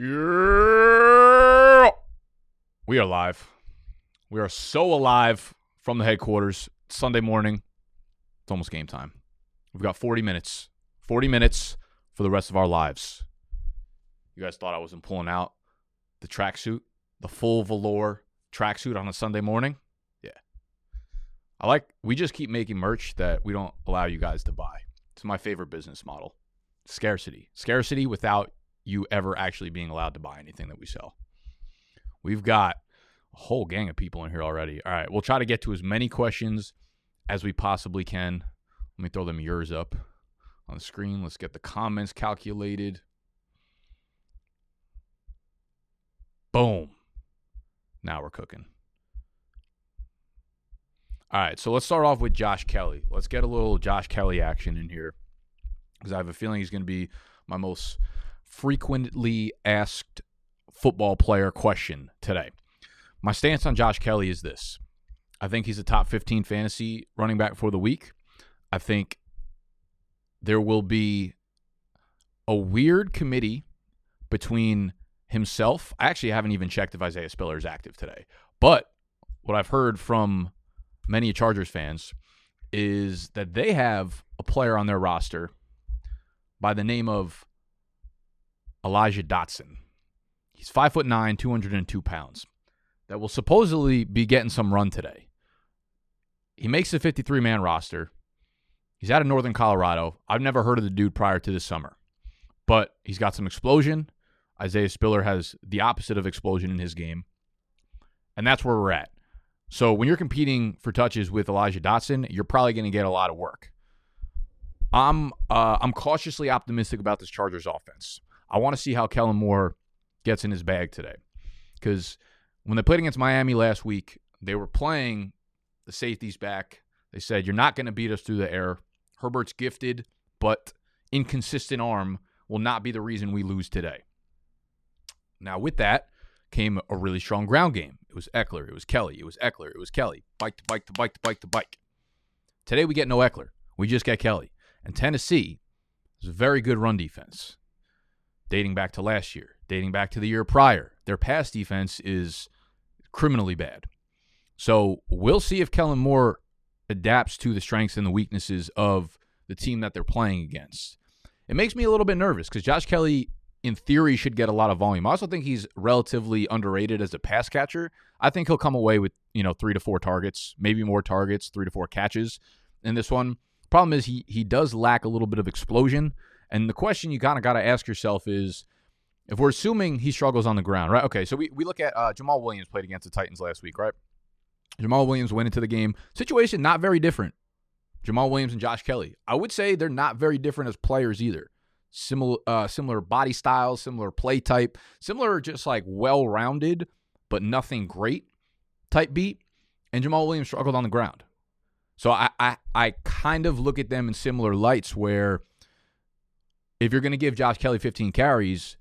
Yeah. We are live. We are so alive from the headquarters. Sunday morning. It's almost game time. We've got 40 minutes. 40 minutes for the rest of our lives. You guys thought I wasn't pulling out the tracksuit, the full velour tracksuit on a Sunday morning? Yeah. I like, we just keep making merch that we don't allow you guys to buy. It's my favorite business model scarcity. Scarcity without you ever actually being allowed to buy anything that we sell. We've got a whole gang of people in here already. All right, we'll try to get to as many questions as we possibly can. Let me throw them yours up on the screen. Let's get the comments calculated. Boom. Now we're cooking. All right, so let's start off with Josh Kelley. Let's get a little Josh Kelley action in here because I have a feeling he's going to be my most frequently asked football player question today. My stance on Josh Kelley is this I think he's a top 15 fantasy running back for the week. I think there will be a weird committee between himself. I actually haven't even checked if Isaiah Spiller is active today. But what I've heard from many Chargers fans is that they have a player on their roster by the name of Elijah Dotson. He's five foot nine, 202 pounds. That will supposedly be getting some run today. He makes the 53 man roster. He's out of Northern Colorado. I've never heard of the dude prior to this summer, but he's got some explosion. Isaiah Spiller has the opposite of explosion in his game. And that's where we're at. So when you're competing for touches with Elijah Dotson, you're probably going to get a lot of work. I'm uh, I'm cautiously optimistic about this Chargers offense. I want to see how Kellen Moore gets in his bag today. Because when they played against Miami last week, they were playing the safeties back. They said, You're not going to beat us through the air. Herbert's gifted, but inconsistent arm will not be the reason we lose today. Now, with that came a really strong ground game. It was Ekeler, it was Kelley, it was Ekeler, it was Kelley. Bike to bike to bike to bike to bike. Today we get no Ekeler. We just get Kelley. And Tennessee is a very good run defense dating back to last year, dating back to the year prior. Their pass defense is criminally bad. So we'll see if Kellen Moore adapts to the strengths and the weaknesses of the team that they're playing against. It makes me a little bit nervous because Josh Kelley, in theory, should get a lot of volume. I also think he's relatively underrated as a pass catcher. I think he'll come away with, you know, three to four targets, maybe more targets, three to four catches in this one. Problem is he he does lack a little bit of explosion. And the question you kind of got to ask yourself is if we're assuming he struggles on the ground, right? Okay, so we, we look at uh, Jamaal Williams played against the Titans last week, right? Jamaal Williams went into the game. Situation not very different. Jamaal Williams and Josh Kelley. I would say they're not very different as players either. Similar, uh, similar body styles, similar play type, similar, just like well-rounded, but nothing great type beat. And Jamaal Williams struggled on the ground. So I, I, I kind of look at them in similar lights where if you're going to give Josh Kelley 15 carries,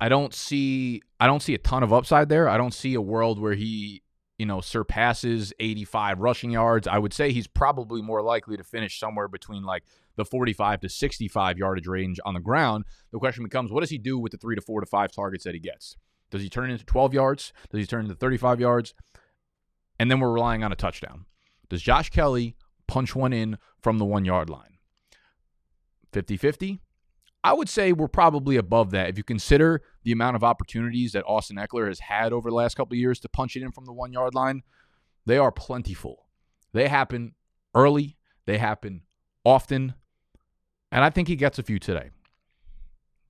I don't see I don't see a ton of upside there. I don't see a world where he, you know, surpasses 85 rushing yards. I would say he's probably more likely to finish somewhere between like the 45 to 65 yardage range on the ground. The question becomes what does he do with the 3 to 4 to 5 targets that he gets? Does he turn it into 12 yards? Does he turn into 35 yards? And then we're relying on a touchdown. Does Josh Kelley punch one in from the 1 yard line? 50 50? I would say we're probably above that if you consider the amount of opportunities that Austin Ekeler has had over the last couple of years to punch it in from the one yard line. They are plentiful. They happen early, they happen often, and I think he gets a few today.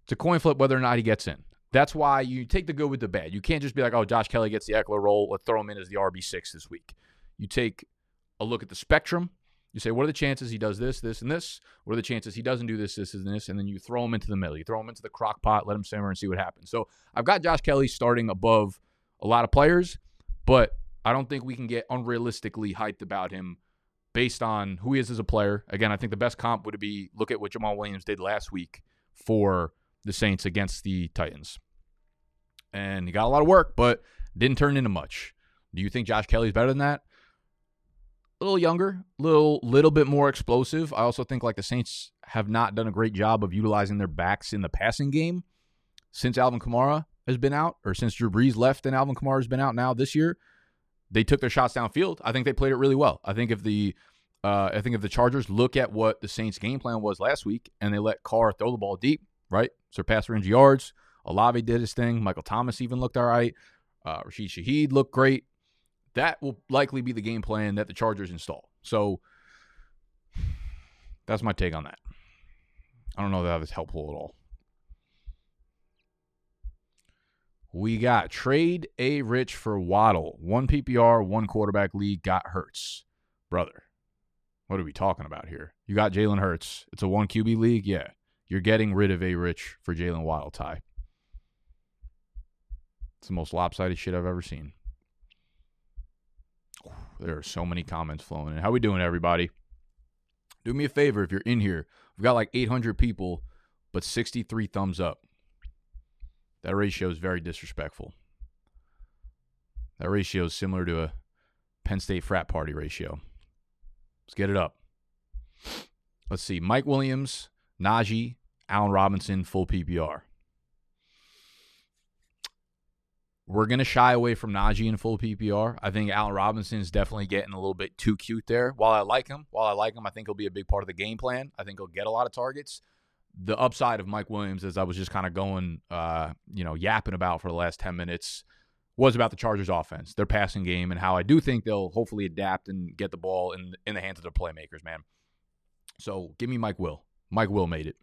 It's a coin flip whether or not he gets in. That's why you take the good with the bad. You can't just be like, oh, Josh Kelley gets the Ekeler role. Let's throw him in as the RB6 this week. You take a look at the spectrum you say, what are the chances he does this, this, and this? What are the chances he doesn't do this, this, and this? And then you throw him into the middle. You throw him into the crock pot, let him simmer, and see what happens. So I've got Josh Kelley starting above a lot of players, but I don't think we can get unrealistically hyped about him based on who he is as a player. Again, I think the best comp would be look at what Jamaal Williams did last week for the Saints against the Titans. And he got a lot of work, but didn't turn into much. Do you think Josh Kelley's better than that? A little younger, little little bit more explosive. I also think like the Saints have not done a great job of utilizing their backs in the passing game. since Alvin Kamara has been out, or since Drew Brees left and Alvin Kamara has been out now this year, they took their shots downfield. I think they played it really well. I think if the uh, I think if the Chargers look at what the Saints' game plan was last week and they let Carr throw the ball deep, right, surpass range yards. Olave did his thing. Michael Thomas even looked all right. Uh, Rashid Shaheed looked great. That will likely be the game plan that the Chargers install. So that's my take on that. I don't know that was helpful at all. We got trade a rich for Waddle. One PPR, one quarterback league got Hurts. Brother, what are we talking about here? You got Jalen Hurts. It's a one QB league. Yeah. You're getting rid of a rich for Jaylen Waddle tie. It's the most lopsided shit I've ever seen. There are so many comments flowing in. How we doing, everybody? Do me a favor if you're in here. We've got like 800 people, but 63 thumbs up. That ratio is very disrespectful. That ratio is similar to a Penn State frat party ratio. Let's get it up. Let's see. Mike Williams, Najee, Allen Robinson, full PPR. We're going to shy away from Najee in full PPR. I think Allen Robinson is definitely getting a little bit too cute there. While I like him, while I like him, I think he'll be a big part of the game plan. I think he'll get a lot of targets. The upside of Mike Williams, as I was just kind of going, uh, you know, yapping about for the last 10 minutes, was about the Chargers offense, their passing game, and how I do think they'll hopefully adapt and get the ball in, in the hands of their playmakers, man. So give me Mike Will. Mike Will made it.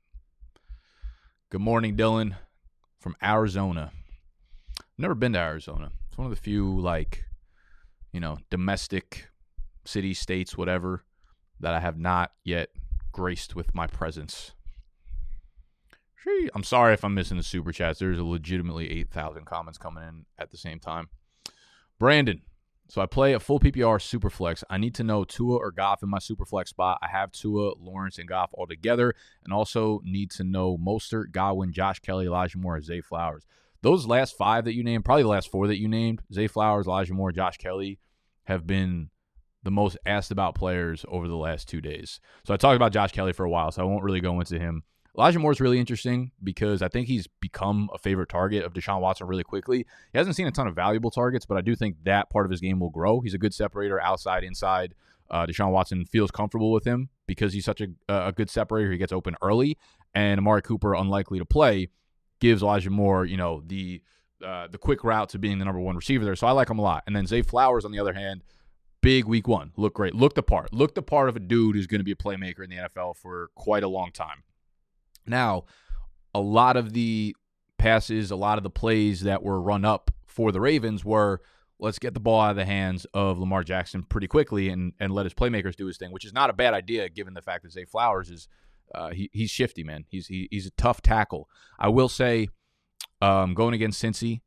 Good morning, Dylan from Arizona. Never been to Arizona. It's one of the few like, you know, domestic cities, states, whatever, that I have not yet graced with my presence. I'm sorry if I'm missing the super chats. There's legitimately 8,000 comments coming in at the same time. Brandon, so I play a full PPR super flex. I need to know Tua or Goff in my super flex spot. I have Tua, Lawrence, and Goff all together, and also need to know Mostert, Godwin, Josh Kelley, Elijah Moore, Zay Flowers. Those last five that you named, probably the last four that you named, Zay Flowers, Elijah Moore, Josh Kelley, have been the most asked about players over the last two days. So I talked about Josh Kelley for a while, so I won't really go into him. Elijah Moore is really interesting because I think he's become a favorite target of Deshaun Watson really quickly. He hasn't seen a ton of valuable targets, but I do think that part of his game will grow. He's a good separator outside, inside. Uh, Deshaun Watson feels comfortable with him because he's such a, a good separator. He gets open early, and Amari Cooper, unlikely to play, gives Elijah Moore, you know, the uh, the quick route to being the number one receiver there. So I like him a lot. And then Zay Flowers, on the other hand, big week one, look great, look the part, look the part of a dude who's going to be a playmaker in the NFL for quite a long time. Now, a lot of the passes, a lot of the plays that were run up for the Ravens were let's get the ball out of the hands of Lamar Jackson pretty quickly and and let his playmakers do his thing, which is not a bad idea given the fact that Zay Flowers is uh, he, he's shifty, man. He's he, he's a tough tackle. I will say, um, going against Cincy,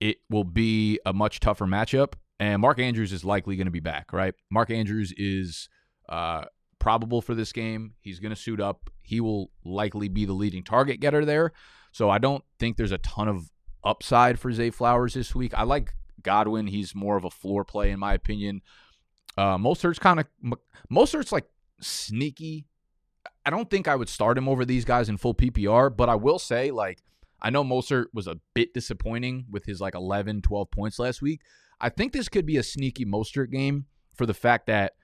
it will be a much tougher matchup. And Mark Andrews is likely going to be back, right? Mark Andrews is uh, probable for this game. He's going to suit up. He will likely be the leading target getter there. So I don't think there's a ton of upside for Zay Flowers this week. I like Godwin. He's more of a floor play, in my opinion. Uh, Mostert's kind of Mostert's like sneaky I don't think I would start him over these guys in full PPR, but I will say, like, I know Mostert was a bit disappointing with his like 11, 12 points last week. I think this could be a sneaky Mostert game for the fact that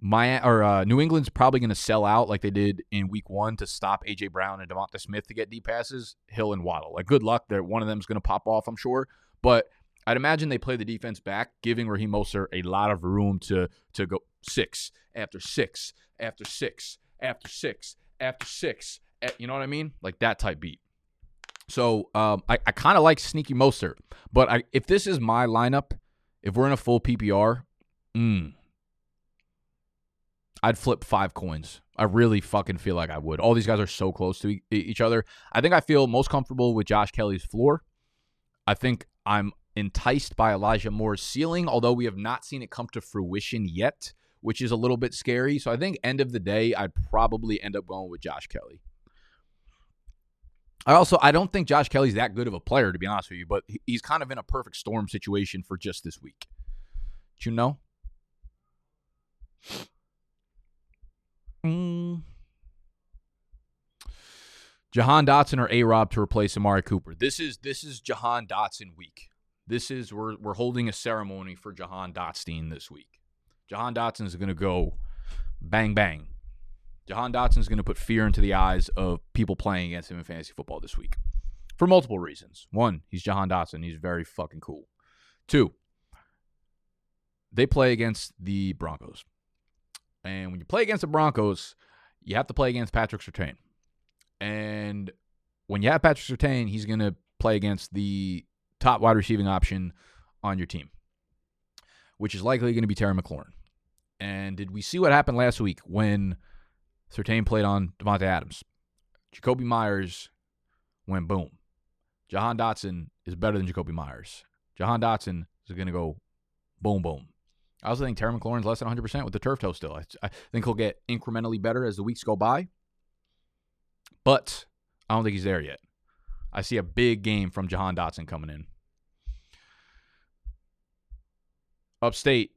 my or uh, New England's probably going to sell out like they did in Week One to stop AJ Brown and DeVonta Smith to get deep passes. Hill and Waddle, like, good luck. There, one of them's going to pop off, I'm sure, but. I'd imagine they play the defense back, giving Raheem Mostert a lot of room to to go six after six after six after six, after six. At, you know what I mean? Like that type beat. So um, I, I kind of like Sneaky Mostert, but I, if this is my lineup, if we're in a full PPR, mm, I'd flip five coins. I really fucking feel like I would. All these guys are so close to e- each other. I think I feel most comfortable with Josh Kelley's floor. I think I'm enticed by Elijah Moore's ceiling, although we have not seen it come to fruition yet which is a little bit scary. So I think end of the day, I'd probably end up going with Josh Kelley. I also I don't think Josh Kelley's that good of a player to be honest with you, but he's kind of in a perfect storm situation for just this week. Do you know? Mm. Jahan Dotson or A Rob to replace Amari Cooper. This is this is Jahan Dotson week. This is we're we're holding a ceremony for Jahan Dotstein this week. Jahan Dotson is going to go bang bang. Jahan Dotson is going to put fear into the eyes of people playing against him in fantasy football this week for multiple reasons. One, he's Jahan Dotson. He's very fucking cool. Two, they play against the Broncos. And when you play against the Broncos, you have to play against Patrick Surtain. And when you have Patrick Surtain, he's going to play against the top wide receiving option on your team, which is likely going to be Terry McLaurin. And did we see what happened last week when Surtain played on Davante Adams? Jakobi Meyers went boom. Jahan Dotson is better than Jakobi Meyers. Jahan Dotson is going to go boom, boom. I also think Terry McLaurin's less than 100% with the turf toe still. I, I think he'll get incrementally better as the weeks go by, but I don't think he's there yet. I see a big game from Jahan Dotson coming in. Upstate,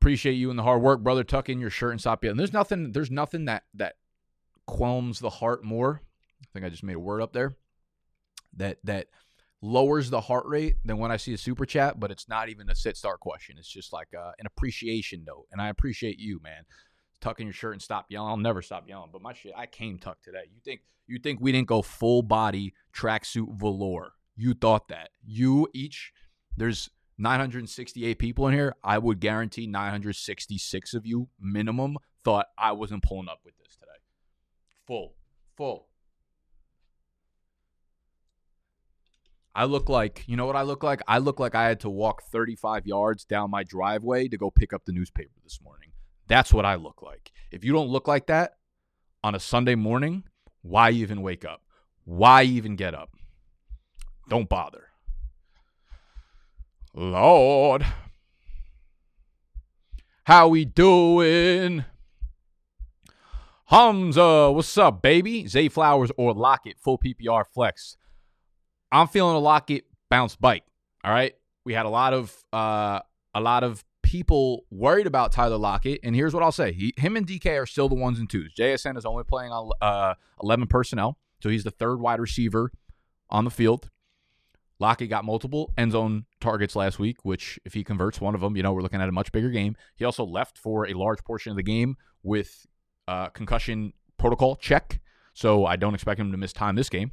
appreciate you and the hard work, brother. Tuck in your shirt and stop yelling. There's nothing. There's nothing that that qualms the heart more. I think I just made a word up there. That that lowers the heart rate than when I see a super chat, but it's not even a sit start question. It's just like uh, an appreciation note, and I appreciate you, man. Tuck in your shirt and stop yelling. I'll never stop yelling, but my shit, I came tucked today. You think you think we didn't go full body tracksuit velour? You thought that you each there's 968 people in here. I would guarantee 966 of you minimum thought I wasn't pulling up with this today. Full, full. I look like, you know what I look like? I look like I had to walk 35 yards down my driveway to go pick up the newspaper this morning. That's what I look like. If you don't look like that on a Sunday morning, why even wake up? Why even get up? Don't bother. Lord. How we doing? Hamza, what's up, baby? Zay Flowers or Lockett, full PPR flex. I'm feeling a Lockett bounce bite. All right. We had a lot of uh a lot of people worried about Tyler Lockett, and here's what I'll say: he, him and DK are still the ones and twos. JSN is only playing on uh, 11 personnel, so he's the third wide receiver on the field. Lockett got multiple end zone targets last week, which if he converts one of them, you know we're looking at a much bigger game. He also left for a large portion of the game with uh, concussion protocol check, so I don't expect him to miss time this game.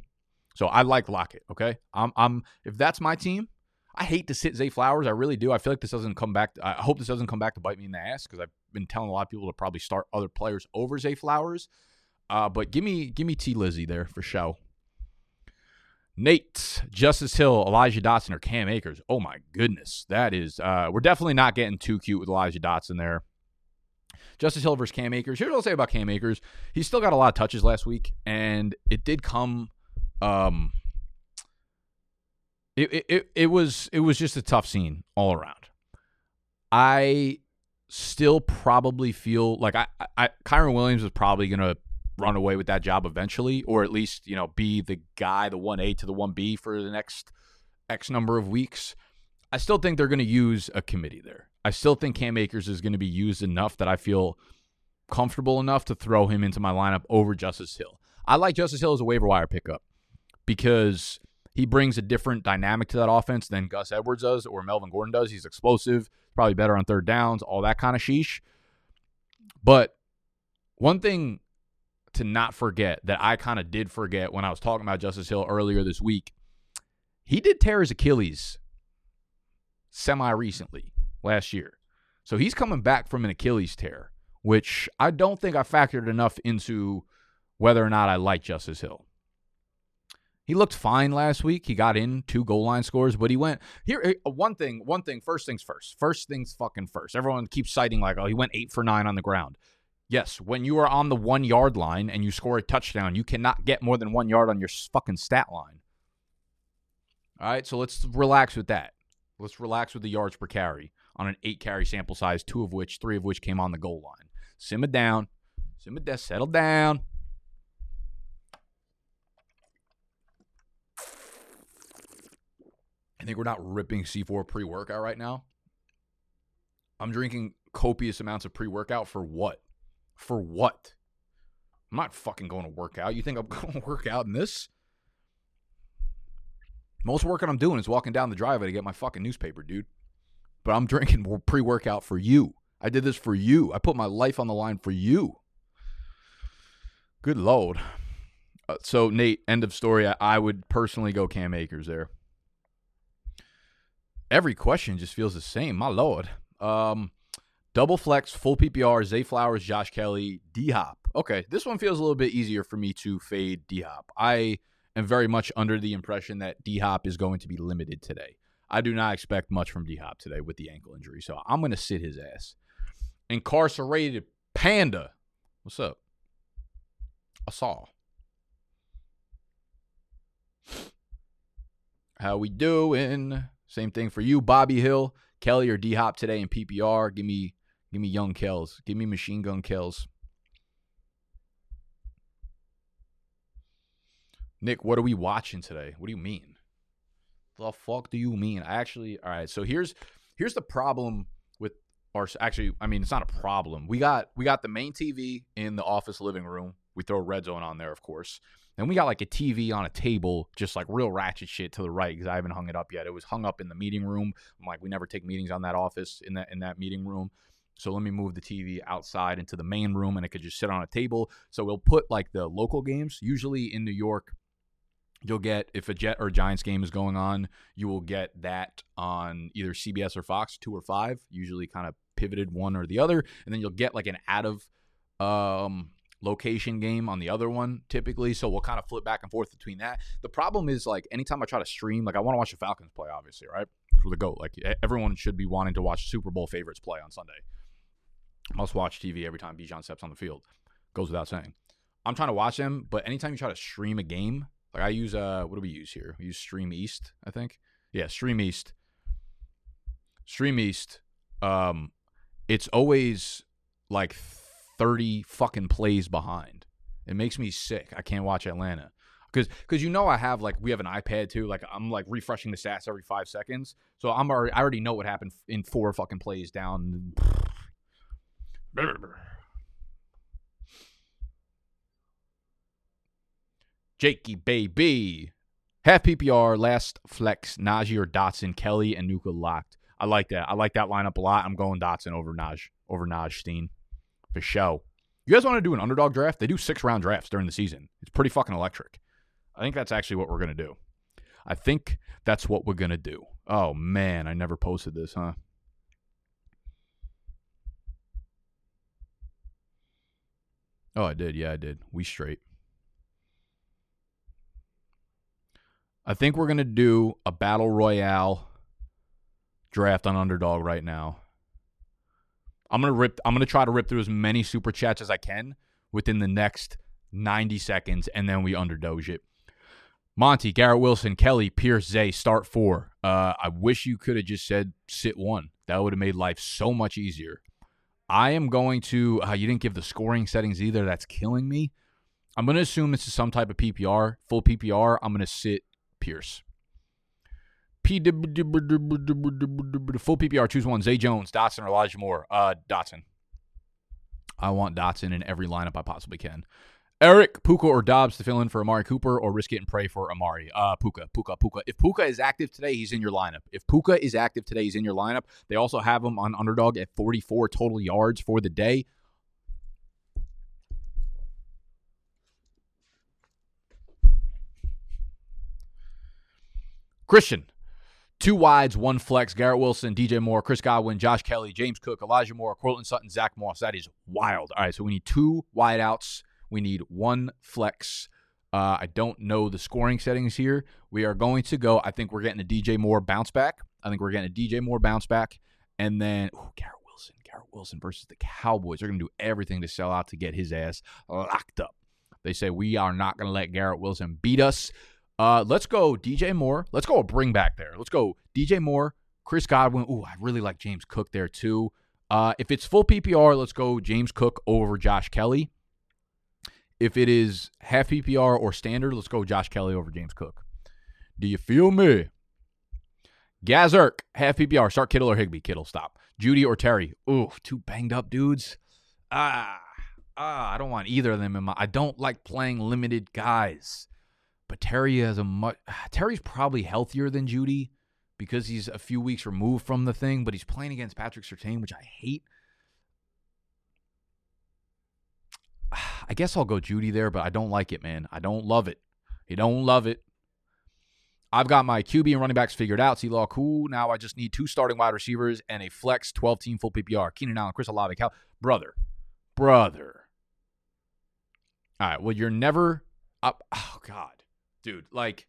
So I like Lockett. Okay, I'm, I'm if that's my team, I hate to sit Zay Flowers. I really do. I feel like this doesn't come back. I hope this doesn't come back to bite me in the ass because I've been telling a lot of people to probably start other players over Zay Flowers. Uh, but give me give me T Lizzie there for show. Nate, Justice Hill, Elijah Dotson, or Cam Akers. Oh my goodness, that is. Uh, we're definitely not getting too cute with Elijah Dotson there. Justice Hill versus Cam Akers. Here's what I'll say about Cam Akers. He still got a lot of touches last week, and it did come um it, it it was it was just a tough scene all around. I still probably feel like I, I Kyren Williams is probably gonna run away with that job eventually, or at least, you know, be the guy, the one A to the one B for the next X number of weeks. I still think they're gonna use a committee there. I still think Cam Akers is gonna be used enough that I feel comfortable enough to throw him into my lineup over Justice Hill. I like Justice Hill as a waiver wire pickup because he brings a different dynamic to that offense than Gus Edwards does or Melvin Gordon does. He's explosive, probably better on third downs, all that kind of sheesh. But one thing to not forget that I kind of did forget when I was talking about Justice Hill earlier this week, he did tear his Achilles semi recently last year. So he's coming back from an Achilles tear, which I don't think I factored enough into whether or not I like Justice Hill. He looked fine last week. He got in two goal line scores, but he went here. Uh, one thing, one thing. First things first. First things fucking first. Everyone keeps citing like, oh, he went eight for nine on the ground. Yes, when you are on the one yard line and you score a touchdown, you cannot get more than one yard on your fucking stat line. All right, so let's relax with that. Let's relax with the yards per carry on an eight carry sample size, two of which, three of which came on the goal line. Simmer down. Simmer down. Settle down. I think we're not ripping C4 pre workout right now. I'm drinking copious amounts of pre workout for what? For what? I'm not fucking going to work out. You think I'm going to work out in this? Most working I'm doing is walking down the driveway to get my fucking newspaper, dude. But I'm drinking pre workout for you. I did this for you. I put my life on the line for you. Good lord. Uh, so Nate, end of story. I, I would personally go Cam Akers there. Every question just feels the same. My lord. Um, double flex, full PPR, Zay Flowers, Josh Kelley, D Hop. Okay, this one feels a little bit easier for me to fade D Hop. I am very much under the impression that D Hop is going to be limited today. I do not expect much from D Hop today with the ankle injury, so I'm going to sit his ass. Incarcerated Panda. What's up? I saw. How we doing? Same thing for you, Bobby Hill, Kelley, or D Hop today in PPR. Give me, give me young Kells. Give me machine gun Kells. Nick, what are we watching today? What do you mean? The fuck do you mean? I actually, all right. So here's here's the problem with our. Actually, I mean, it's not a problem. We got we got the main TV in the office living room. We throw red zone on there, of course. Then we got like a TV on a table, just like real ratchet shit to the right because I haven't hung it up yet. It was hung up in the meeting room. I'm like, we never take meetings on that office in that in that meeting room. So let me move the TV outside into the main room and it could just sit on a table. So we'll put like the local games. Usually in New York, you'll get if a Jet or Giants game is going on, you will get that on either CBS or Fox, two or five, usually kind of pivoted one or the other, and then you'll get like an out of um location game on the other one typically. So we'll kind of flip back and forth between that. The problem is like anytime I try to stream, like I want to watch the Falcons play, obviously, right? For the GOAT. Like everyone should be wanting to watch Super Bowl favorites play on Sunday. Must watch TV every time Bijan steps on the field. Goes without saying. I'm trying to watch them, but anytime you try to stream a game, like I use uh what do we use here? We use Stream East, I think. Yeah, Stream East. Stream East. Um it's always like 30 fucking plays behind. It makes me sick. I can't watch Atlanta. Cuz cuz you know I have like we have an iPad too. Like I'm like refreshing the stats every 5 seconds. So I'm already I already know what happened in four fucking plays down. Jakey baby. Half PPR, last flex, Najee or Dotson, Kelley and Puka locked. I like that. I like that lineup a lot. I'm going Dotson over Naj over Naj Steen for show. You guys want to do an underdog draft? They do six round drafts during the season. It's pretty fucking electric. I think that's actually what we're gonna do. I think that's what we're gonna do. Oh man, I never posted this, huh? Oh, I did. Yeah, I did. We straight. I think we're gonna do a battle royale draft on underdog right now. I'm gonna rip. I'm gonna try to rip through as many super chats as I can within the next 90 seconds, and then we underdoge it. Monty, Garrett Wilson, Kelley, Pierce, Zay, start four. Uh, I wish you could have just said sit one. That would have made life so much easier. I am going to. Uh, you didn't give the scoring settings either. That's killing me. I'm going to assume this is some type of PPR, full PPR. I'm going to sit Pierce. P full PPR. Choose one. Zay Jones, Dotson, or Elijah Moore. Uh, Dotson. I want Dotson in every lineup I possibly can. Eric, Puka, or Dobbs to fill in for Amari Cooper, or risk it and pray for Amari. Uh, Puka, Puka, Puka. If Puka is active today, he's in your lineup. If Puka is active today, he's in your lineup. They also have him on underdog at 44 total yards for the day. Christian, Two wides, one flex. Garrett Wilson, DJ Moore, Chris Godwin, Josh Kelley, James Cook, Elijah Moore, Courtland Sutton, Zach Moss. That is wild. All right, so we need two wideouts. We need one flex. Uh, I don't know the scoring settings here. We are going to go. I think we're getting a DJ Moore bounce back. I think we're getting a DJ Moore bounce back. And then, ooh, Garrett Wilson. Garrett Wilson versus the Cowboys. They're going to do everything to sell out to get his ass locked up. They say we are not going to let Garrett Wilson beat us. Uh, let's go DJ Moore. Let's go bring back there. Let's go DJ Moore, Chris Godwin. Ooh, I really like James Cook there too. Uh, if it's full PPR, let's go James Cook over Josh Kelley. If it is half PPR or standard, let's go Josh Kelley over James Cook. Do you feel me? Gazerk, half PPR. Start Kittle or Higbee. Kittle, stop. Judy or Terry. Ooh, two banged up dudes. Ah, ah, I don't want either of them in my. I don't like playing limited guys. But Terry has a much. Terry's probably healthier than Judy because he's a few weeks removed from the thing, but he's playing against Patrick Surtain, which I hate. I guess I'll go Judy there, but I don't like it, man. I don't love it. You don't love it. I've got my QB and running backs figured out. See, Law, cool. Now I just need two starting wide receivers and a flex 12 team full PPR. Keenan Allen, Chris Olave, Cal. Brother. Brother. All right. Well, you're never up. Oh, God. Dude, like,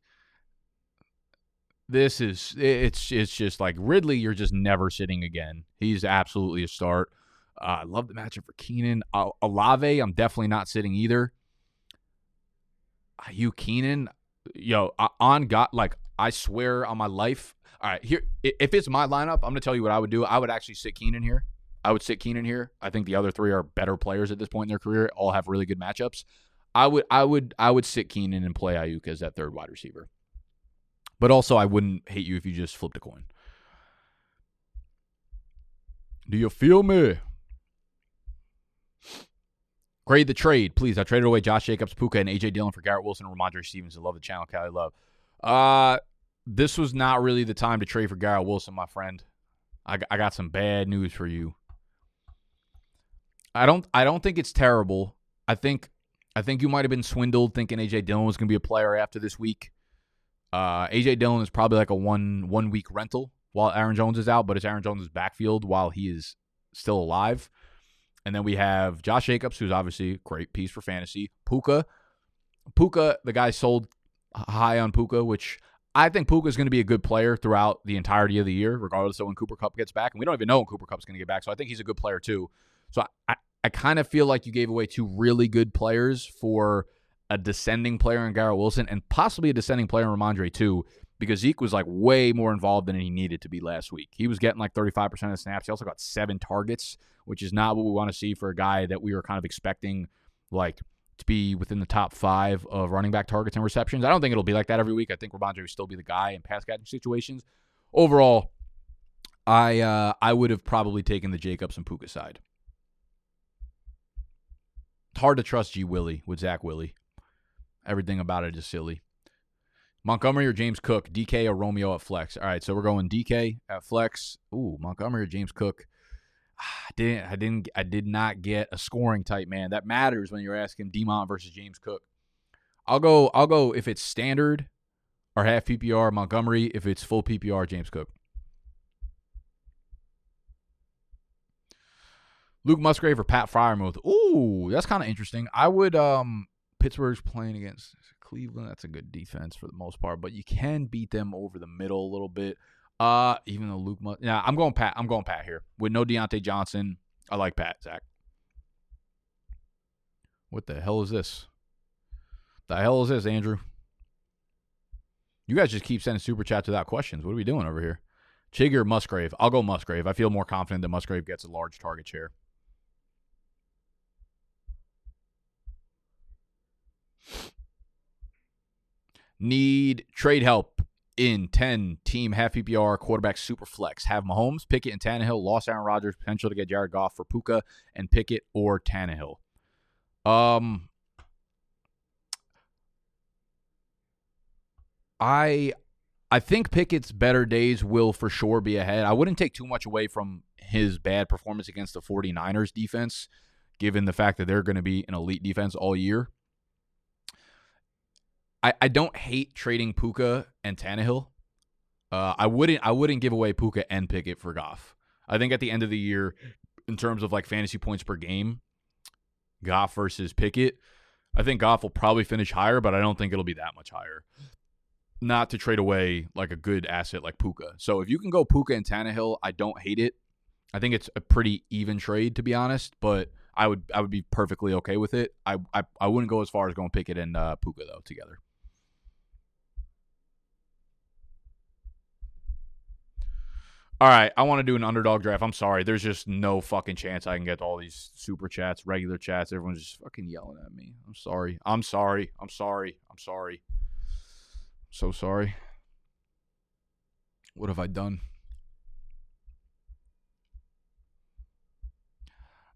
this is, it's, it's just like Ridley, you're just never sitting again. He's absolutely a start. Uh, I love the matchup for Keenan. Uh, Olave, I'm definitely not sitting either. You Keenan, yo, on God, like I swear on my life. All right, here, if it's my lineup, I'm gonna tell you what I would do. I would actually sit Keenan here. I would sit Keenan here. I think the other three are better players at this point in their career. All have really good matchups. I would, I would, I would sit Keenan and play Aiyuk as that third wide receiver. But also, I wouldn't hate you if you just flipped a coin. Do you feel me? Grade the trade, please. I traded away Josh Jacobs, Puka, and AJ Dillon for Garrett Wilson and Rhamondre Stevenson. Love the channel, Cali Love. Uh, this was not really the time to trade for Garrett Wilson, my friend. I, I got some bad news for you. I don't I don't think it's terrible. I think I think you might have been swindled thinking AJ Dillon was going to be a player after this week. Uh, AJ Dillon is probably like a one one week rental while Aaron Jones is out, but it's Aaron Jones' backfield while he is still alive. And then we have Josh Jacobs, who's obviously a great piece for fantasy. Puka. Puka, the guy sold high on Puka, which I think Puka is going to be a good player throughout the entirety of the year, regardless of when Cooper Kupp gets back. And we don't even know when Cooper Kupp's going to get back. So I think he's a good player too. So I, I, I kind of feel like you gave away two really good players for a descending player in Garrett Wilson and possibly a descending player in Rhamondre too because Zeke was like way more involved than he needed to be last week. He was getting like 35% of the snaps. He also got seven targets, which is not what we want to see for a guy that we were kind of expecting like to be within the top five of running back targets and receptions. I don't think it'll be like that every week. I think Rhamondre will still be the guy in pass catching situations. Overall, I uh, I would have probably taken the Jacobs and Puka side. It's hard to trust G Willie with Zach Willie. Everything about it is silly. Montgomery or James Cook, DK or Romeo at flex. All right, so we're going DK at flex. Ooh, Montgomery or James Cook. I didn't I didn't I did not get a scoring type man. That matters when you're asking Demont versus James Cook. I'll go I'll go if it's standard or half PPR Montgomery, if it's full PPR James Cook. Luke Musgrave or Pat Freiermuth. Ooh, that's kind of interesting. I would um Pittsburgh's playing against Cleveland. That's a good defense for the most part, but you can beat them over the middle a little bit. Uh, even though Luke, Mus- yeah, I'm going Pat. I'm going Pat here with no Diontae Johnson. I like Pat. Zach. What the hell is this? The hell is this, Andrew? You guys just keep sending super chats without questions. What are we doing over here? Chig or Musgrave? I'll go Musgrave. I feel more confident that Musgrave gets a large target share. Need trade help in 10 team half PPR quarterback super flex. Have Mahomes, Pickett, and Tannehill. Lost Aaron Rodgers. Potential to get Jared Goff for Puka and Pickett or Tannehill. Um, I I think Pickett's better days will for sure be ahead. I wouldn't take too much away from his bad performance against the 49ers defense, given the fact that they're going to be an elite defense all year. I, I don't hate trading Puka and Tannehill. Uh, I wouldn't I wouldn't give away Puka and Pickett for Goff. I think at the end of the year, in terms of like fantasy points per game, Goff versus Pickett, I think Goff will probably finish higher, but I don't think it'll be that much higher. Not to trade away like a good asset like Puka. So if you can go Puka and Tannehill, I don't hate it. I think it's a pretty even trade to be honest, but I would I would be perfectly okay with it. I I, I wouldn't go as far as going Pickett and uh, Puka though together. All right, I want to do an underdog draft. I'm sorry. There's just no fucking chance I can get all these super chats, regular chats. Everyone's just fucking yelling at me. I'm sorry. I'm sorry. I'm sorry. I'm sorry. So sorry. What have I done?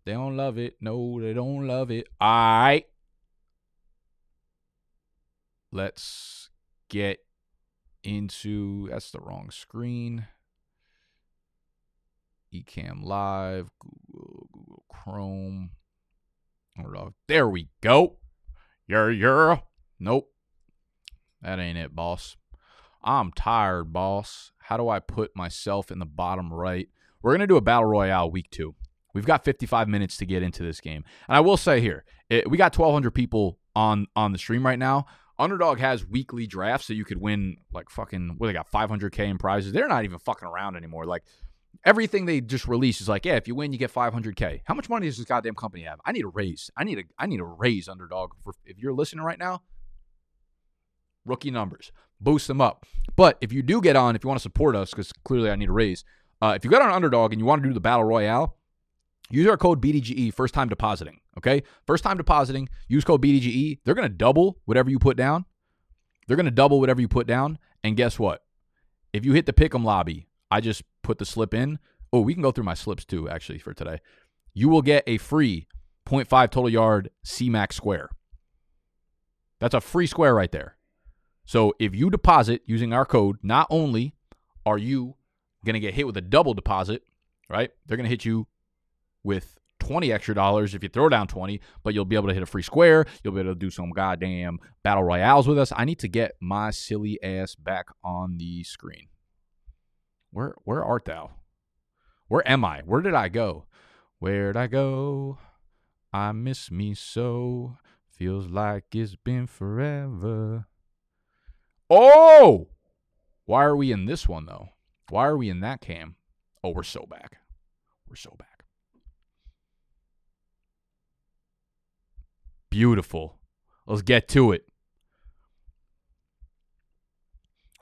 They don't love it. No, they don't love it. All right. Let's get into that's the wrong screen. Ecamm Live, Google, Google Chrome. There we go. Yeah, yeah. Nope. That ain't it, boss. I'm tired, boss. How do I put myself in the bottom right? We're going to do a battle royale week two. We've got 55 minutes to get into this game. And I will say here, it, we got 1,200 people on on the stream right now. Underdog has weekly drafts, so you could win like fucking what they got 500k in prizes. They're not even fucking around anymore. Like everything they just release is like, yeah, if you win, you get 500k. How much money does this goddamn company have? I need a raise. I need a I need a raise, Underdog. For, if you're listening right now, rookie numbers, boost them up. But if you do get on, if you want to support us, because clearly I need a raise. Uh, if you got on Underdog and you want to do the battle royale, use our code BDGE first time depositing. Okay, first time depositing. Use code BDGE. They're gonna double whatever you put down. They're gonna double whatever you put down. And guess what? If you hit the pick'em lobby, I just put the slip in. Oh, we can go through my slips too, actually, for today. You will get a free 0.5 total yard CMAC square. That's a free square right there. So if you deposit using our code, not only are you going to get hit with a double deposit, right? They're going to hit you with 20 extra dollars if you throw down 20, but you'll be able to hit a free square. You'll be able to do some goddamn battle royales with us. I need to get my silly ass back on the screen. Where where art thou? Where am I? Where did I go? Where'd I go? I miss me so. Feels like it's been forever. Oh! Why are we in this one though? Why are we in that cam? Oh, we're so back. We're so back. Beautiful. Let's get to it.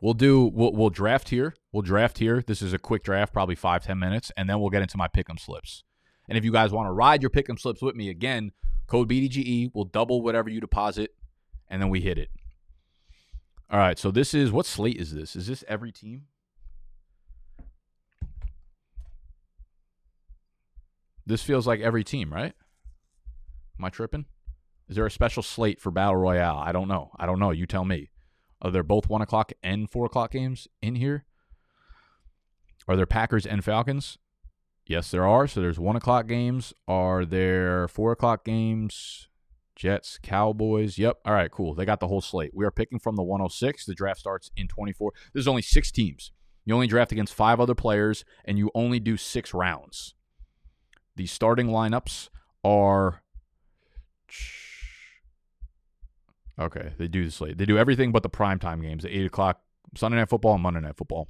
We'll do we'll we'll draft here. We'll draft here. This is a quick draft, probably five, ten minutes, and then we'll get into my pick'em slips. And if you guys want to ride your pick'em slips with me again, code BDGE will double whatever you deposit, and then we hit it. All right, so this is what slate is this? Is this every team? This feels like every team, right? Am I tripping? Is there a special slate for Battle Royale? I don't know. I don't know. You tell me. Uh, are there both one o'clock and four o'clock games in here? Are there Packers and Falcons? Yes, there are. So there's one o'clock games. Are there four o'clock games? Jets, Cowboys. Yep. All right, cool. They got the whole slate. We are picking from the 106. The draft starts in 24. There's only six teams. You only draft against five other players, and you only do six rounds. The starting lineups are. Okay, they do the slate. They do everything but the primetime games, the 8 o'clock Sunday Night Football and Monday Night Football.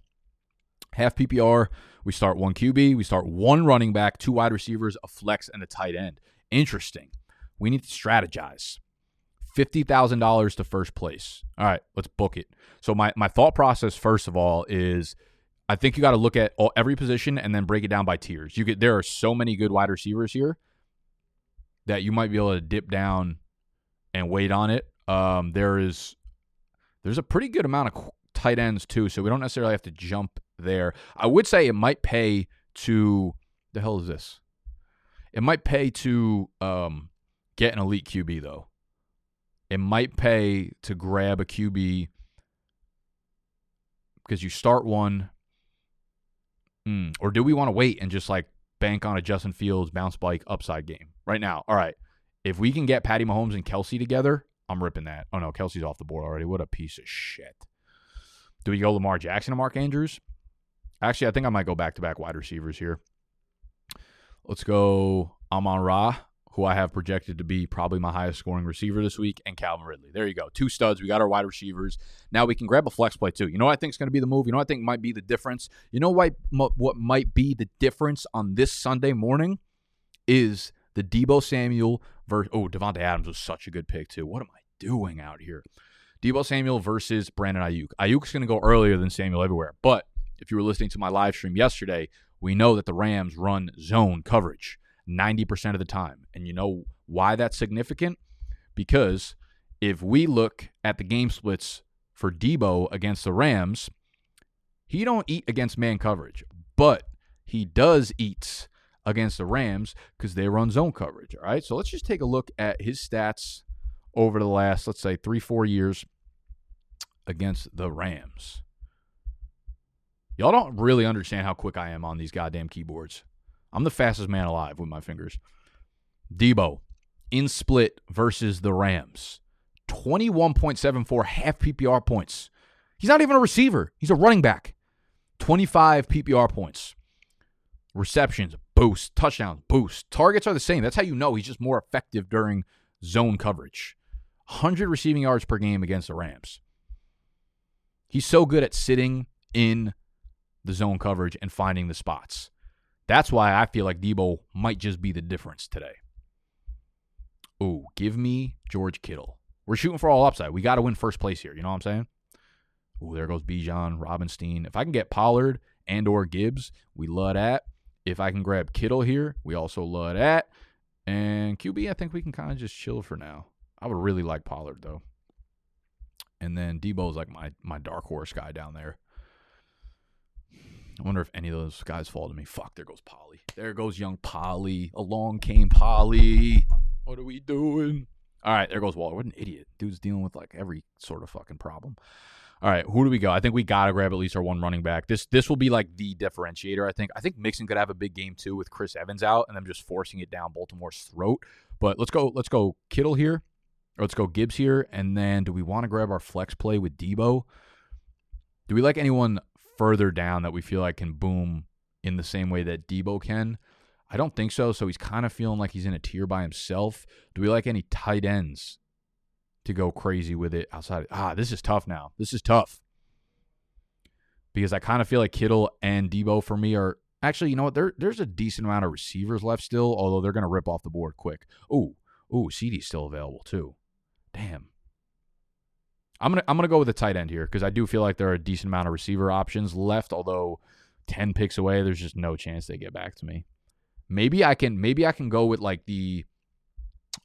Half PPR, we start one QB, we start one running back, two wide receivers, a flex, and a tight end. Interesting. We need to strategize. $50,000 to first place. All right, let's book it. So my, my thought process first of all is I think you got to look at all, every position and then break it down by tiers. You get there are so many good wide receivers here that you might be able to dip down and wait on it. Um, there is there's a pretty good amount of tight ends too, so we don't necessarily have to jump there. I would say it might pay to the hell is this? It might pay to um, get an elite QB though. It might pay to grab a QB because you start one. Mm, or do we want to wait and just like bank on a Justin Fields bounce bike upside game right now? All right. If we can get Patty Mahomes and Kelsey together, I'm ripping that. Oh no, Kelce's off the board already. What a piece of shit. Do we go Lamar Jackson and Mark Andrews? Actually, I think I might go back to back wide receivers here. Let's go Amon Ra, who I have projected to be probably my highest scoring receiver this week, and Calvin Ridley. There you go. Two studs. We got our wide receivers. Now we can grab a flex play too. You know what I think is going to be the move? You know what I think might be the difference? You know what, what might be the difference on this Sunday morning is the Deebo Samuel versus. Oh, Davante Adams was such a good pick too. What am I doing out here? Deebo Samuel versus Brandon Aiyuk. Aiyuk's going to go earlier than Samuel everywhere. But if you were listening to my live stream yesterday, we know that the Rams run zone coverage 90% of the time. And you know why that's significant? Because if we look at the game splits for Deebo against the Rams, he don't eat against man coverage, but he does eat against the Rams because they run zone coverage. All right. So let's just take a look at his stats over the last, let's say, three, four years against the Rams. Y'all don't really understand how quick I am on these goddamn keyboards. I'm the fastest man alive with my fingers. Deebo in split versus the Rams. 21.74 half PPR points. He's not even a receiver, he's a running back. 25 PPR points. Receptions, boost. Touchdowns, boost. Targets are the same. That's how you know he's just more effective during zone coverage. 100 receiving yards per game against the Rams. He's so good at sitting in the zone coverage and finding the spots. That's why I feel like Deebo might just be the difference today. Oh, give me George Kittle. We're shooting for all upside. We got to win first place here. You know what I'm saying? Oh, there goes Bijan, Robinstein. If I can get Pollard and or Gibbs, we love that. If I can grab Kittle here, we also love that. And QB, I think we can kind of just chill for now. I would really like Pollard though. And then Deebo's like my my dark horse guy down there. I wonder if any of those guys fall to me. Fuck, there goes Polly. There goes young Polly. Along came Polly. What are we doing? All right, there goes Waller. What an idiot. Dude's dealing with like every sort of fucking problem. All right, who do we go? I think we gotta grab at least our one running back. This this will be like the differentiator. I think. I think Mixon could have a big game too with Chris Evans out and them just forcing it down Baltimore's throat. But let's go. Let's go Kittle here, or let's go Gibbs here, and then do we want to grab our flex play with Deebo? Do we like anyone further down that we feel like can boom in the same way that Deebo can? I don't think so. So he's kind of feeling like he's in a tier by himself. Do we like any tight ends to go crazy with it outside? Ah, this is tough now. This is tough. Because I kind of feel like Kittle and Deebo for me are actually, you know what? There, there's a decent amount of receivers left still, although they're going to rip off the board quick. Oh, oh, CD's still available too. Damn. I'm gonna I'm gonna go with the tight end here because I do feel like there are a decent amount of receiver options left. Although ten picks away, there's just no chance they get back to me. Maybe I can maybe I can go with like the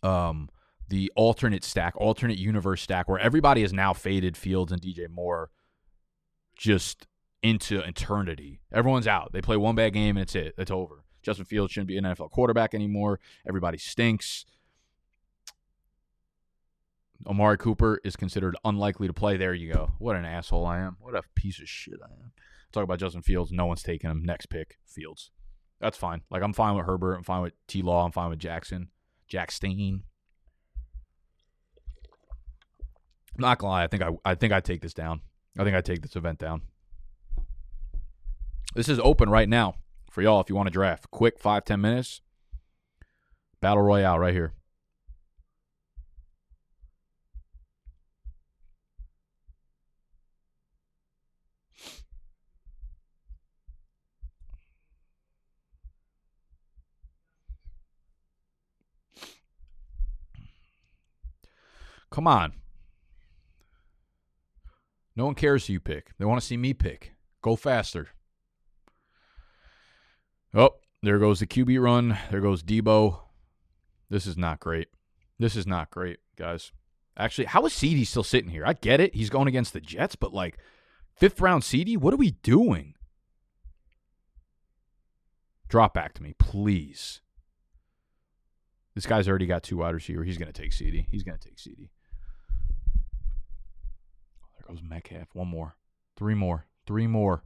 um the alternate stack, alternate universe stack, where everybody is now faded Fields and DJ Moore just into eternity. Everyone's out. They play one bad game and it's it. It's over. Justin Fields shouldn't be an NFL quarterback anymore. Everybody stinks. Amari Cooper is considered unlikely to play. There you go. What an asshole I am. What a piece of shit I am. Talk about Justin Fields. No one's taking him. Next pick, Fields. That's fine. Like I'm fine with Herbert. I'm fine with T Law. I'm fine with Jackson. Jack. I'm not gonna lie. I think I I think I take this down. I think I take this event down. This is open right now for y'all if you want to draft. Quick five ten minutes. Battle Royale right here. Come on. No one cares who you pick. They want to see me pick. Go faster. Oh, there goes the QB run. There goes Deebo. This is not great. This is not great, guys. Actually, how is CD still sitting here? I get it. He's going against the Jets, but like fifth round CD, what are we doing? Drop back to me, please. This guy's already got two wide receiver. He's going to take CD. He's going to take CD goes Metcalf. One more. Three more. Three more.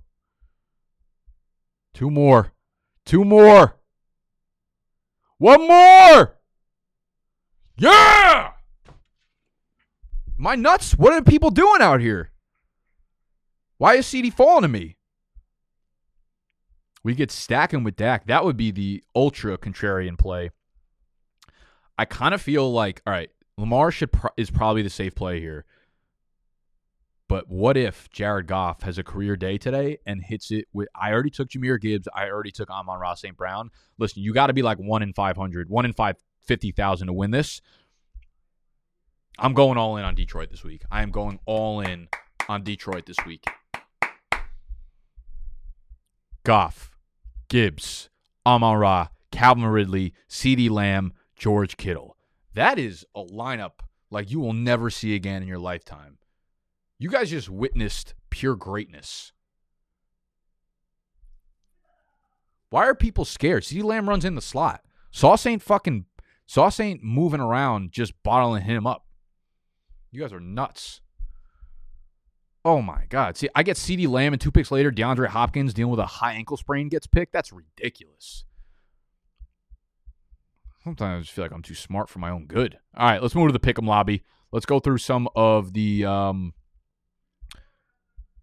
Two more. Two more. One more. Yeah. Am I nuts? What are people doing out here? Why is CD falling to me? We get stacking with Dak. That would be the ultra contrarian play. I kind of feel like, all right, Lamar should pro- is probably the safe play here. But what if Jared Goff has a career day today and hits it with? I already took Jahmyr Gibbs. I already took Amon-Ra St. Brown. Listen, you got to be like one in 500, one in 550,000 to win this. I'm going all in on Detroit this week. I am going all in on Detroit this week. Goff, Gibbs, Amon Ra, Calvin Ridley, CeeDee Lamb, George Kittle. That is a lineup like you will never see again in your lifetime. You guys just witnessed pure greatness. Why are people scared? CeeDee Lamb runs in the slot. Sauce ain't fucking Sauce ain't moving around just bottling him up. You guys are nuts. Oh my God. See, I get CeeDee Lamb and two picks later, DeAndre Hopkins dealing with a high ankle sprain gets picked. That's ridiculous. Sometimes I just feel like I'm too smart for my own good. All right, let's move to the pick'em lobby. Let's go through some of the um,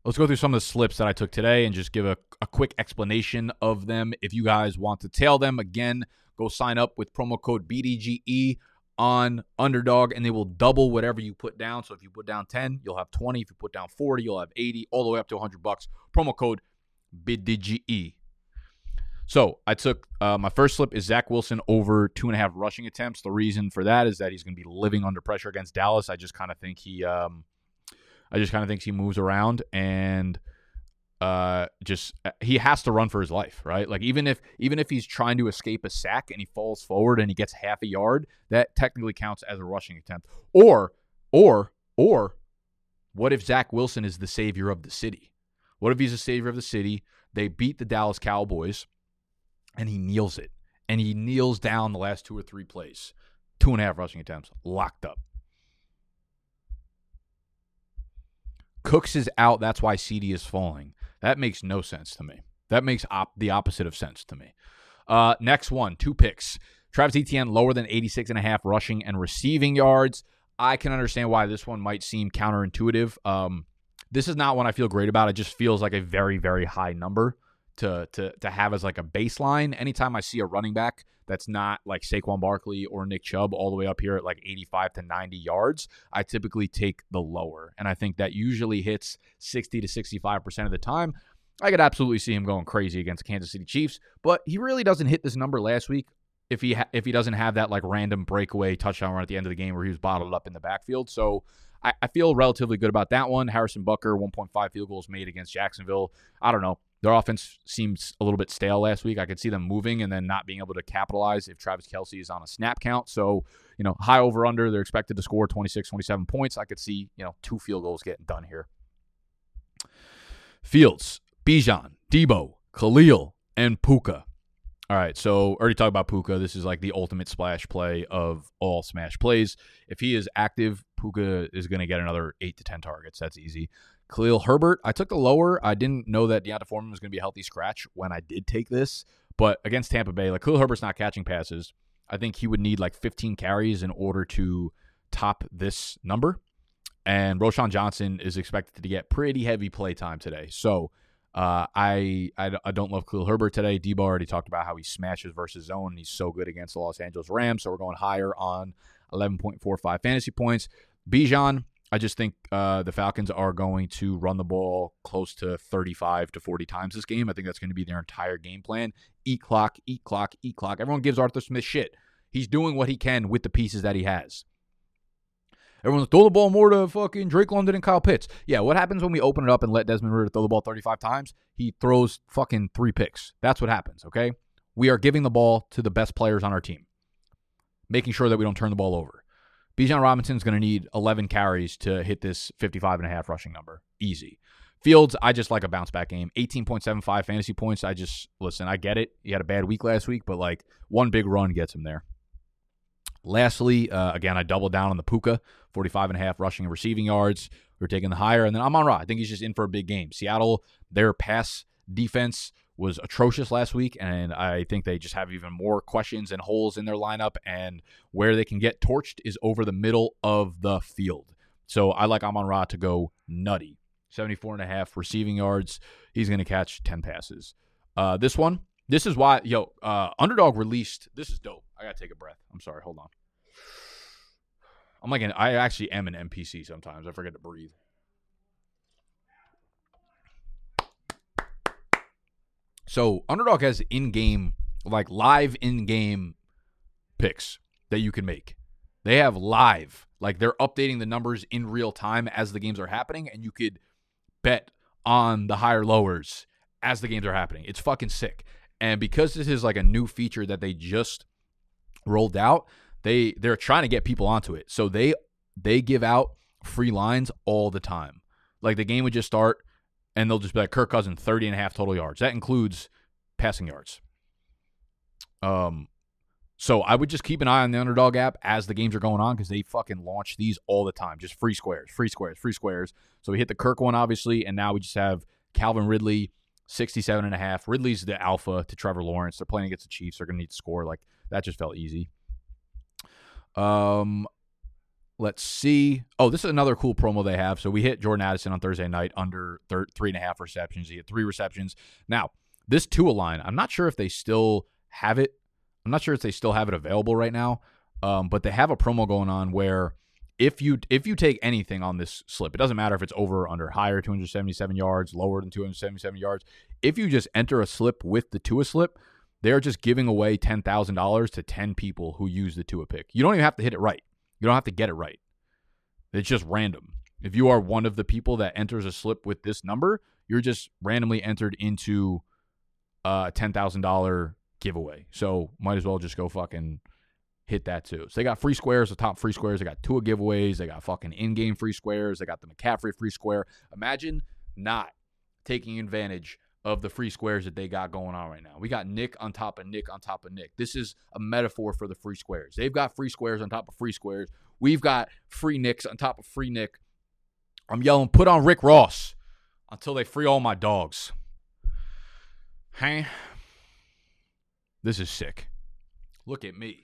let's go through some of the slips that I took today and just give a, a quick explanation of them. If you guys want to tail them again, go sign up with promo code BDGE on underdog and they will double whatever you put down. So if you put down 10, you'll have 20. If you put down 40, you'll have 80, all the way up to 100 bucks. Promo code BDGE. So I took uh, my first slip is Zach Wilson over two and a half rushing attempts. The reason for that is that he's going to be living under pressure against Dallas. I just kind of think he, um, I just kind of think he moves around and uh just uh, he has to run for his life right? Like even if even if he's trying to escape a sack and he falls forward and he gets half a yard that technically counts as a rushing attempt. Or or or what if zach wilson is the savior of the city? What if he's the savior of the city? They beat the dallas cowboys and he kneels it. And he kneels down the last two or three plays. Two and a half rushing attempts locked up Cooks is out. That's why CD is falling. That makes no sense to me. That makes op- the opposite of sense to me. Uh, next one, two picks. Travis Etienne lower than 86 and a half rushing and receiving yards. I can understand why this one might seem counterintuitive. Um, this is not one I feel great about. It just feels like a very, very high number to to to have as like a baseline. Anytime I see a running back that's not like Saquon Barkley or Nick Chubb all the way up here at like 85 to 90 yards, I typically take the lower. And I think that usually hits 60 to 65% of the time. I could absolutely see him going crazy against Kansas City Chiefs, but he really doesn't hit this number last week if he ha- if he doesn't have that like random breakaway touchdown run at the end of the game where he was bottled up in the backfield. So I, I feel relatively good about that one. Harrison Butker, 1.5 field goals made against Jacksonville. I don't know. Their offense seems a little bit stale last week. I could see them moving and then not being able to capitalize if Travis Kelce is on a snap count. So, you know, high over under, they're expected to score 26, 27 points. I could see, you know, two field goals getting done here. Fields, Bijan, Deebo, Khalil, and Puka. All right, so already talked about Puka. This is like the ultimate splash play of all smash plays. If he is active, Puka is going to get another eight to ten targets. That's easy. Khalil Herbert, I took the lower. I didn't know that D'Onta Foreman was going to be a healthy scratch when I did take this, but against Tampa Bay, like Khalil Herbert's not catching passes. I think he would need like 15 carries in order to top this number. And Roschon Johnson is expected to get pretty heavy play time today. So uh, I, I, I don't love Khalil Herbert today. Deebo already talked about how he smashes versus zone. He's so good against the Los Angeles Rams. So we're going higher on 11.45 fantasy points. Bijan, I just think uh, the Falcons are going to run the ball close to 35 to 40 times this game. I think that's going to be their entire game plan. Eat clock, eat clock, eat clock. Everyone gives Arthur Smith shit. He's doing what he can with the pieces that he has. Everyone's throw the ball more to fucking Drake London and Kyle Pitts. Yeah, what happens when we open it up and let Desmond Ridder throw the ball 35 times? He throws fucking three picks. That's what happens, okay? We are giving the ball to the best players on our team, making sure that we don't turn the ball over. Bijan Robinson's going to need 11 carries to hit this 55 and a half rushing number. Easy. Fields, I just like a bounce back game. 18.75 fantasy points. I just, listen, I get it. He had a bad week last week, but like one big run gets him there. Lastly, uh, again, I doubled down on the Puka, 45 and a half rushing and receiving yards. We're taking the higher. And then Amon Ra. I think he's just in for a big game. Seattle, their pass defense was atrocious last week, and I think they just have even more questions and holes in their lineup. And where they can get torched is over the middle of the field. So I like Amon Ra to go nutty. 74 and a half receiving yards. He's going to catch 10 passes. Uh, this one, this is why, yo, uh, Underdog released. This is dope. I got to take a breath. I'm sorry. Hold on. I'm like, an, I actually am an NPC sometimes. I forget to breathe. So Underdog has in-game, like live in-game picks that you can make. They have live, like they're updating the numbers in real time as the games are happening, and you could bet on the higher lowers as the games are happening. It's fucking sick. And because this is like a new feature that they just rolled out, they they're trying to get people onto it. So they they give out free lines all the time. Like the game would just start and they'll just be like Kirk Cousins 30 and a half total yards. That includes passing yards. Um, so I would just keep an eye on the underdog app as the games are going on because they fucking launch these all the time. Just free squares, free squares, free squares. So we hit the Kirk one, obviously, and now we just have Calvin Ridley, 67 and a half. Ridley's the alpha to Trevor Lawrence. They're playing against the Chiefs. They're to need to score. Like that just felt easy. Um, let's see. Oh, this is another cool promo they have. So we hit Jordan Addison on Thursday night under thir- three and a half receptions. He had three receptions. Now, this Tua line, I'm not sure if they still have it I'm not sure if they still have it available right now, um, but they have a promo going on where if you if you take anything on this slip, it doesn't matter if it's over or under higher 277 yards, lower than 277 yards. If you just enter a slip with the Tua slip, they're just giving away ten thousand dollars to ten people who use the Tua pick. You don't even have to hit it right. You don't have to get it right. It's just random. If you are one of the people that enters a slip with this number, you're just randomly entered into a ten thousand dollar giveaway. So might as well just go fucking hit that too. So they got free squares, the top free squares. They got Tua giveaways. They got fucking in-game free squares. They got the McCaffrey free square. Imagine not taking advantage of the free squares that they got going on right now. We got Nick on top of Nick on top of Nick. This is a metaphor for the free squares. They've got free squares on top of free squares. We've got free Nicks on top of free Nick. I'm yelling, put on Rick Ross until they free all my dogs. Hey, this is sick. Look at me.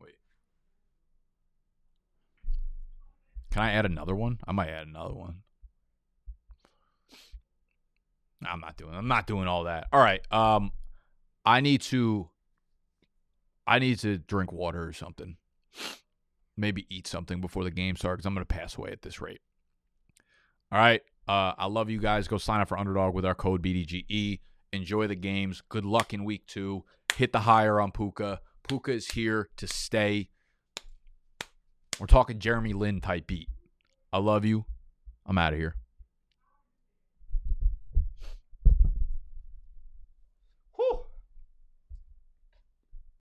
Wait. Can I add another one? I might add another one. I'm not doing I'm not doing all that. All right. Um I need to I need to drink water or something. Maybe eat something before the game starts I'm going to pass away at this rate. All right. Uh, I love you guys. Go sign up for Underdog with our code BDGE. Enjoy the games. Good luck in week two hit the higher on Puka. Puka is here to stay. We're talking Jeremy Lin type beat. I love you. I'm out of here.